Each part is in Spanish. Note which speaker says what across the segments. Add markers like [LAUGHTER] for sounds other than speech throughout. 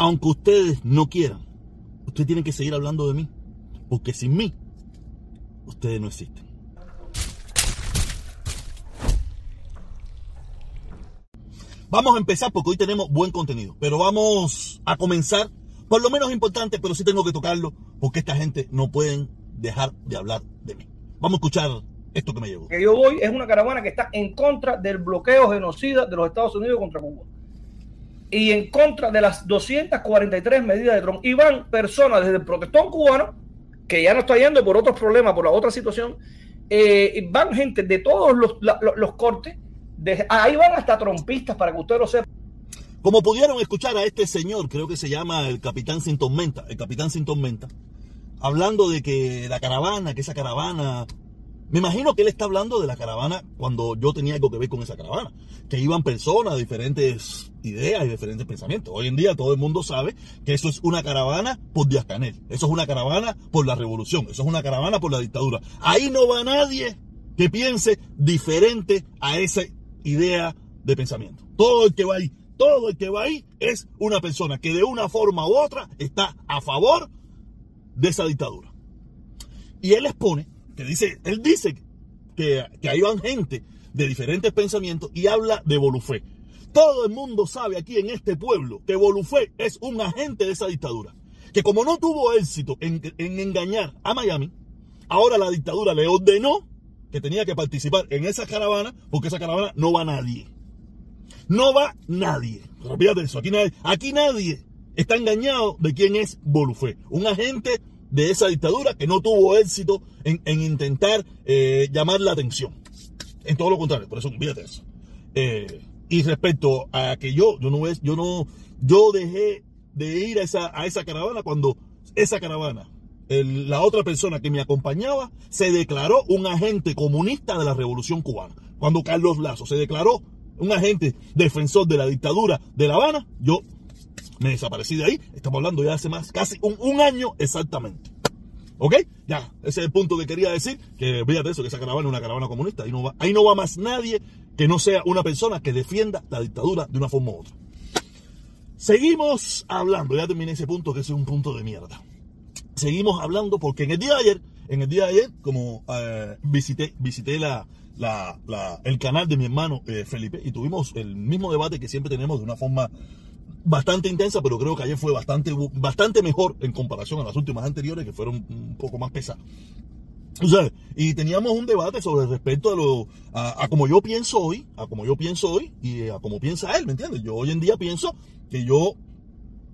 Speaker 1: aunque ustedes no quieran, ustedes tienen que seguir hablando de mí, porque sin mí, ustedes no existen. Vamos a empezar porque hoy tenemos buen contenido, pero vamos a comenzar por lo menos importante, pero sí tengo que tocarlo porque esta gente no pueden dejar de hablar de mí. Vamos a escuchar esto que me llegó.
Speaker 2: Que yo voy es una caravana que está en contra del bloqueo genocida de los Estados Unidos contra Cuba y en contra de las 243 medidas de Trump. Y van personas desde el protestón cubano, que ya no está yendo por otros problemas, por la otra situación, eh, van gente de todos los, los, cortes, ahí van hasta trompistas para que ustedes lo sepan.
Speaker 1: Como pudieron escuchar a este señor, creo que se llama el capitán Sin Tormenta, el capitán Sin Tormenta, hablando de que la caravana, que esa caravana me imagino que él está hablando de la caravana cuando yo tenía algo que ver con esa caravana, que iban personas diferentes ideas y diferentes pensamientos. Hoy en día todo el mundo sabe que eso es una caravana por Díaz Canel, eso es una caravana por la revolución, eso es una caravana por la dictadura. Ahí no va nadie que piense diferente a esa idea de pensamiento. Todo el que va ahí, todo el que va ahí es una persona que de una forma u otra está a favor de esa dictadura. Y él expone dice, él dice que, que ahí van gente de diferentes pensamientos y habla de Bolufé. Todo el mundo sabe aquí en este pueblo que Bolufé es un agente de esa dictadura. Que como no tuvo éxito en, en engañar a Miami, ahora la dictadura le ordenó que tenía que participar en esa caravana porque esa caravana no va nadie. No va nadie. Olvídate eso. Aquí nadie, aquí nadie está engañado de quién es Bolufé. Un agente de esa dictadura que no tuvo éxito en, intentar eh, llamar la atención. En todo lo contrario, por eso olvídate eso. Eh, y respecto a que yo, yo no yo no, yo dejé de ir a esa, a esa caravana cuando esa caravana, la otra persona que me acompañaba, se declaró un agente comunista de la revolución cubana. Cuando Carlos Lazo se declaró un agente defensor de la dictadura de La Habana, yo me desaparecí de ahí. Estamos hablando ya hace más, casi un, año exactamente. ¿Ok? Ya, ese es el punto que quería decir. Que fíjate eso, que esa caravana es una caravana comunista. Ahí no, va, ahí no va más nadie que no sea una persona que defienda la dictadura de una forma u otra. Seguimos hablando, ya terminé ese punto que es un punto de mierda. Seguimos hablando porque en el día de ayer, en el día de ayer, como eh, visité, visité la, el canal de mi hermano eh, Felipe y tuvimos el mismo debate que siempre tenemos de una forma bastante intensa, pero creo que ayer fue bastante, bastante mejor en comparación a las últimas anteriores, que fueron un poco más pesadas. O sea, y teníamos un debate sobre respecto a lo a, como yo pienso hoy, a como yo pienso hoy y a como piensa él, ¿me entiendes? Yo hoy en día pienso que yo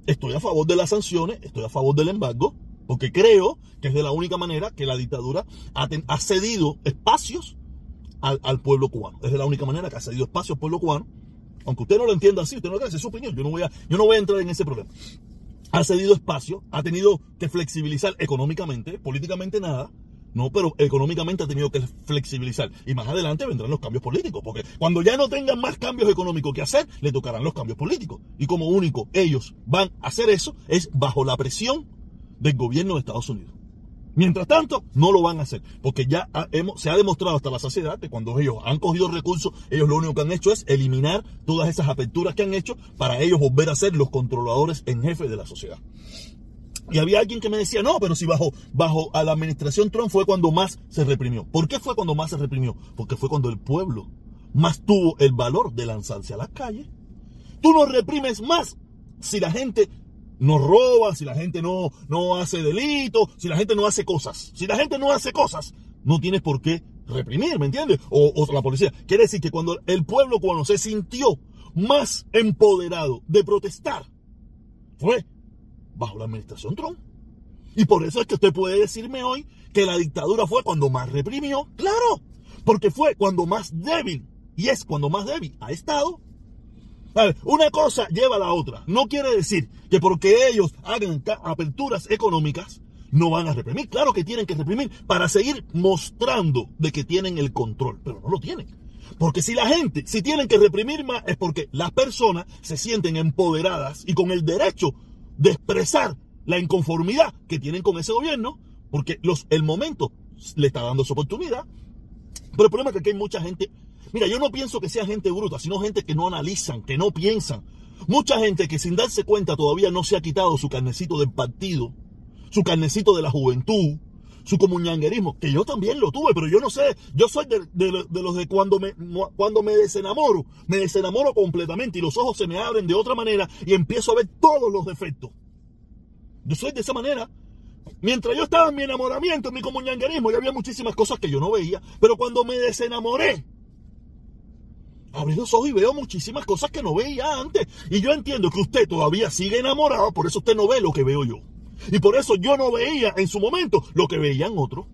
Speaker 1: estoy a favor de las sanciones, estoy a favor del embargo, porque creo que es de la única manera que la dictadura ha, cedido espacios al, al, pueblo cubano. Es de la única manera que ha cedido espacios al pueblo cubano aunque usted no lo entienda así, usted no lo cree, es su opinión. Yo no voy a, yo no voy a entrar en ese problema. Ha cedido espacio, ha tenido que flexibilizar económicamente, políticamente nada, no, pero económicamente ha tenido que flexibilizar. Y más adelante vendrán los cambios políticos, porque cuando ya no tengan más cambios económicos que hacer, le tocarán los cambios políticos. Y como único ellos van a hacer eso es bajo la presión del gobierno de Estados Unidos. Mientras tanto, no lo van a hacer, porque ya se ha demostrado hasta la saciedad que cuando ellos han cogido recursos, ellos lo único que han hecho es eliminar todas esas aperturas que han hecho para ellos volver a ser los controladores en jefe de la sociedad. Y había alguien que me decía, no, pero si bajo, bajo a la administración Trump fue cuando más se reprimió. ¿Por qué fue cuando más se reprimió? Porque fue cuando el pueblo más tuvo el valor de lanzarse a las calles. Tú no reprimes más si la gente no roba, si la gente no, no hace delito, si la gente no hace cosas. Si la gente no hace cosas, no tienes por qué reprimir, ¿me entiendes? O, o, la policía. Quiere decir que cuando el pueblo cubano se sintió más empoderado de protestar, fue bajo la administración Trump. Y por eso es que usted puede decirme hoy que la dictadura fue cuando más reprimió. Claro, porque fue cuando más débil, y es cuando más débil ha estado una cosa lleva a la otra. No quiere decir que porque ellos hagan aperturas económicas, no van a reprimir. Claro que tienen que reprimir para seguir mostrando de que tienen el control, pero no lo tienen. Porque si la gente, si tienen que reprimir más, es porque las personas se sienten empoderadas y con el derecho de expresar la inconformidad que tienen con ese gobierno, porque los, el momento le está dando su oportunidad. Pero el problema es que hay mucha gente Mira, yo no pienso que sea gente bruta, sino gente que no analizan, que no piensan. Mucha gente que sin darse cuenta todavía no se ha quitado su carnecito del partido, su carnecito de la juventud, su comunanguerismo, que yo también lo tuve, pero yo no sé, yo soy de, los de cuando me, cuando me desenamoro, me desenamoro completamente y los ojos se me abren de otra manera y empiezo a ver todos los defectos. Yo soy de esa manera. Mientras yo estaba en mi enamoramiento, en mi comunanguerismo, ya había muchísimas cosas que yo no veía, pero cuando me desenamoré, abrí los ojos y veo muchísimas cosas que no veía antes. Y yo entiendo que usted todavía sigue enamorado, por eso usted no ve lo que veo yo. Y por eso yo no veía en su momento lo que veían otros.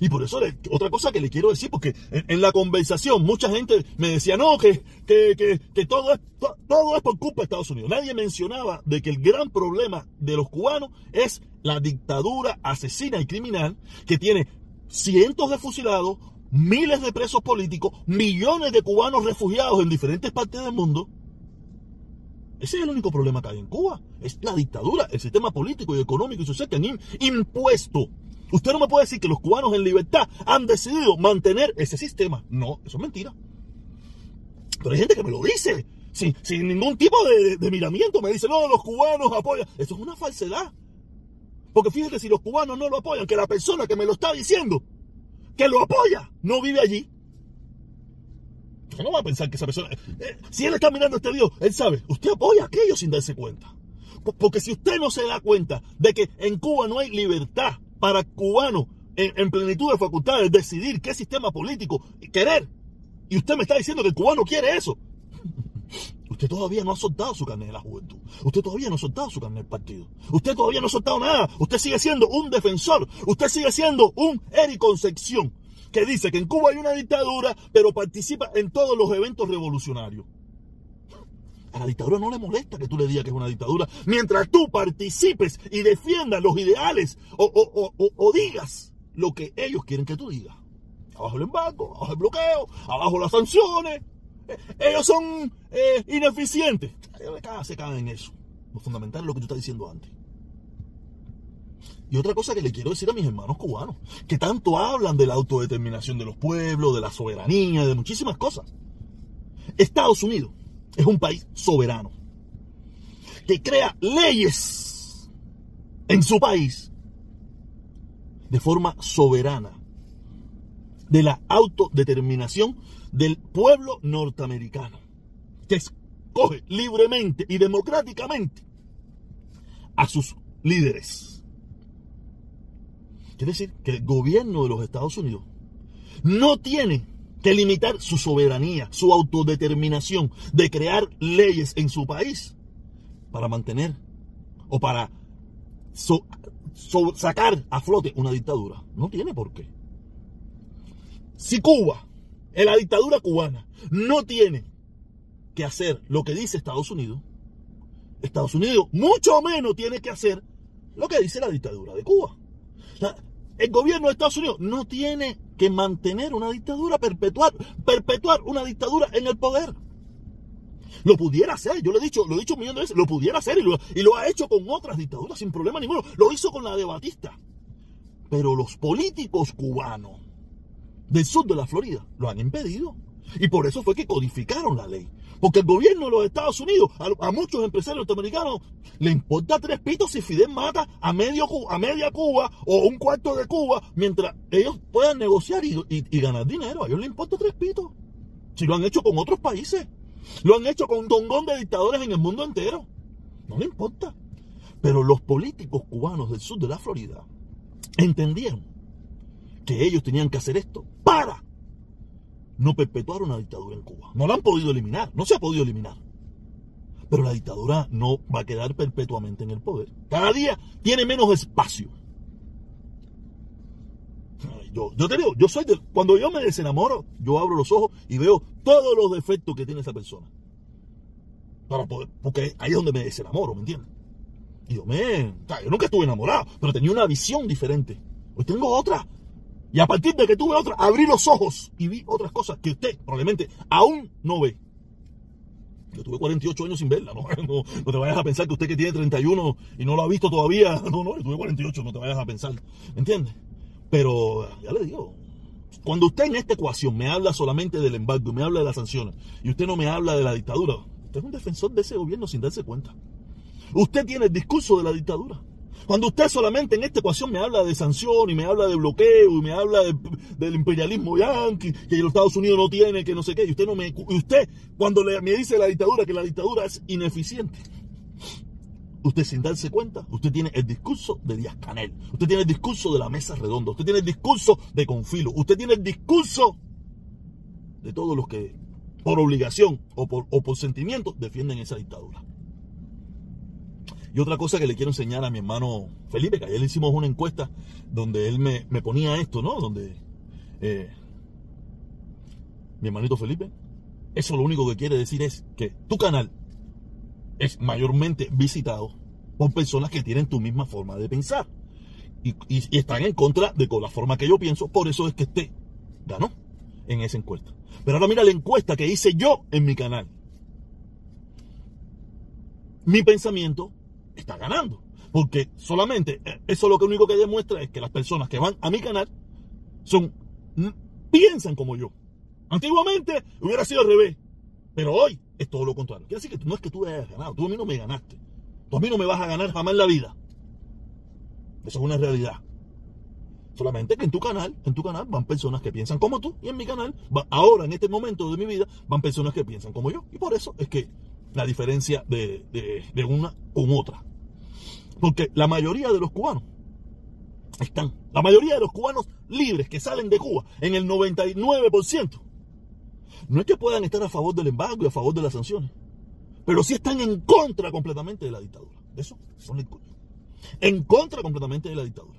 Speaker 1: Y por eso otra cosa que le quiero decir, porque en, la conversación mucha gente me decía, no, que, que, que, todo, es, todo es por culpa de Estados Unidos. Nadie mencionaba de que el gran problema de los cubanos es la dictadura asesina y criminal que tiene cientos de fusilados, miles de presos políticos, millones de cubanos refugiados en diferentes partes del mundo. Ese es el único problema que hay en Cuba. Es la dictadura, el sistema político y económico y social que han impuesto. Usted no me puede decir que los cubanos en libertad han decidido mantener ese sistema. No, eso es mentira. Pero hay gente que me lo dice, sin, ningún tipo de, de miramiento. Me dice, no, los cubanos apoyan. Eso es una falsedad. Porque fíjate, si los cubanos no lo apoyan, que la persona que me lo está diciendo que lo apoya no vive allí. Usted no va a pensar que esa persona... Eh, si él está mirando este Dios, él sabe, usted apoya aquello sin darse cuenta. Porque si usted no se da cuenta de que en Cuba no hay libertad para cubanos en, plenitud de facultades decidir qué sistema político querer, y usted me está diciendo que el cubano quiere eso, Usted todavía no ha soltado su carnet de la juventud. Usted todavía no ha soltado su carnet del partido. Usted todavía no ha soltado nada. Usted sigue siendo un defensor. Usted sigue siendo un Eric Concepción que dice que en Cuba hay una dictadura, pero participa en todos los eventos revolucionarios. A la dictadura no le molesta que tú le digas que es una dictadura, mientras tú participes y defiendas los ideales o, o digas lo que ellos quieren que tú digas. Abajo el embargo, abajo el bloqueo, abajo las sanciones, ellos son eh, ineficientes. se caen en eso. Lo fundamental es lo que tú estás diciendo antes. Y otra cosa que le quiero decir a mis hermanos cubanos, que tanto hablan de la autodeterminación de los pueblos, de la soberanía, de muchísimas cosas. Estados Unidos es un país soberano, que crea leyes en su país de forma soberana, de la autodeterminación del pueblo norteamericano, que escoge libremente y democráticamente a sus líderes. Quiere decir que el gobierno de los Estados Unidos no tiene que limitar su soberanía, su autodeterminación de crear leyes en su país para mantener o para sacar a flote una dictadura. No tiene por qué. Si Cuba en la dictadura cubana no tiene que hacer lo que dice Estados Unidos, Estados Unidos mucho menos tiene que hacer lo que dice la dictadura de Cuba. el gobierno de Estados Unidos no tiene que mantener una dictadura, perpetuar, perpetuar una dictadura en el poder. Lo pudiera hacer, yo lo he dicho, lo he dicho un millón de veces, lo pudiera hacer y lo, y lo ha hecho con otras dictaduras sin problema ninguno. Lo hizo con la de Batista. Pero los políticos cubanos del sur de la Florida lo han impedido. Y por eso fue que codificaron la ley. Porque el gobierno de los Estados Unidos, a, muchos empresarios norteamericanos, le importa tres pitos si Fidel mata a, medio, a media Cuba o un cuarto de Cuba, mientras ellos puedan negociar y, ganar dinero. A ellos les importa tres pitos. Si lo han hecho con otros países. Lo han hecho con un tongón de dictadores en el mundo entero. No le importa. Pero los políticos cubanos del sur de la Florida entendieron que ellos tenían que hacer esto para no perpetuar una dictadura en Cuba. No la han podido eliminar, no se ha podido eliminar. Pero la dictadura no va a quedar perpetuamente en el poder. Cada día tiene menos espacio. Yo, te digo, yo soy de, cuando yo me desenamoro, yo abro los ojos y veo todos los defectos que tiene esa persona. Para poder, porque ahí es donde me desenamoro, ¿me entiendes? Y yo, me, yo nunca estuve enamorado, pero tenía una visión diferente. Hoy tengo otra. Y a partir de que tuve otra, abrí los ojos y vi otras cosas que usted probablemente aún no ve. Yo tuve 48 años sin verla, [LAUGHS] ¿no? Te vayas a pensar que usted que tiene 31 y no lo ha visto todavía, [LAUGHS] no, no, yo tuve 48, no te vayas a pensar, ¿me entiendes? Pero ya le digo, cuando usted en esta ecuación me habla solamente del embargo, me habla de las sanciones, y usted no me habla de la dictadura, Usted es un defensor de ese gobierno sin darse cuenta. Usted tiene el discurso de la dictadura. Cuando usted solamente en esta ecuación me habla de sanción y me habla de bloqueo y me habla del imperialismo yanqui, que los Estados Unidos no tiene, que no sé qué, y usted no me y usted cuando le, me dice la dictadura que la dictadura es ineficiente. Usted sin darse cuenta, usted tiene el discurso de Díaz Canel, usted tiene el discurso de la mesa redonda, usted tiene el discurso de Confilo, usted tiene el discurso de todos los que por obligación o por, o por sentimiento defienden esa dictadura. Y otra cosa que le quiero enseñar a mi hermano Felipe, que ayer le hicimos una encuesta donde él me, ponía esto, ¿no? Donde eh, mi hermanito Felipe, eso lo único que quiere decir es que tu canal es mayormente visitado por personas que tienen tu misma forma de pensar. Y, están en contra de la forma que yo pienso, por eso es que este ganó en esa encuesta. Pero ahora mira la encuesta que hice yo en mi canal. Mi pensamiento está ganando. Porque solamente eh, eso lo que único que demuestra es que las personas que van a mi canal son piensan como yo. Antiguamente hubiera sido al revés, pero hoy es todo lo contrario. Quiere decir que no es que tú hayas ganado, tú a mí no me ganaste. Tú a mí no me vas a ganar jamás en la vida. Eso es una realidad. Solamente que en tu canal, en tu canal van personas que piensan como tú y en mi canal, ahora en este momento de mi vida, van personas que piensan como yo. Y por eso es que la diferencia de, de una con otra. Porque la mayoría de los cubanos están, la mayoría de los cubanos libres que salen de Cuba, en el 99%, no es que puedan estar a favor del embargo y a favor de las sanciones, pero sí están en contra completamente de la dictadura. Eso son discursos. En contra completamente de la dictadura.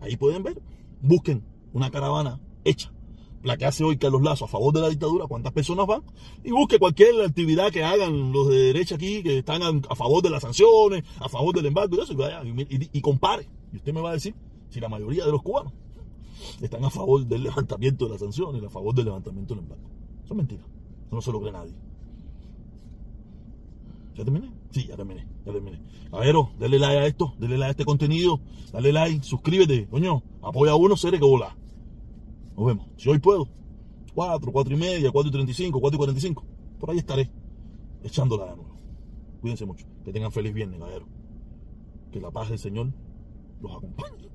Speaker 1: Ahí pueden ver, busquen una caravana hecha la que hace hoy Carlos Lazo a favor de la dictadura, cuántas personas van, y busque cualquier actividad que hagan los de derecha aquí, que están a, favor de las sanciones, a favor del embargo y eso, y, compare. Y usted me va a decir si la mayoría de los cubanos están a favor del levantamiento de las sanciones, a favor del levantamiento del embargo. Eso es mentira. Eso no se lo cree nadie. ¿Ya terminé? Sí, ya terminé, ya terminé. Oh, dale like a esto, dale like a este contenido, dale like, suscríbete, coño, apoya a uno, seres que. Nos vemos. Si hoy puedo, 4, 4 y media, 4 y 35, 4 y 45, por ahí estaré echándola de nuevo. Cuídense mucho. Que tengan feliz viernes, caballero. Que la paz del Señor los acompañe.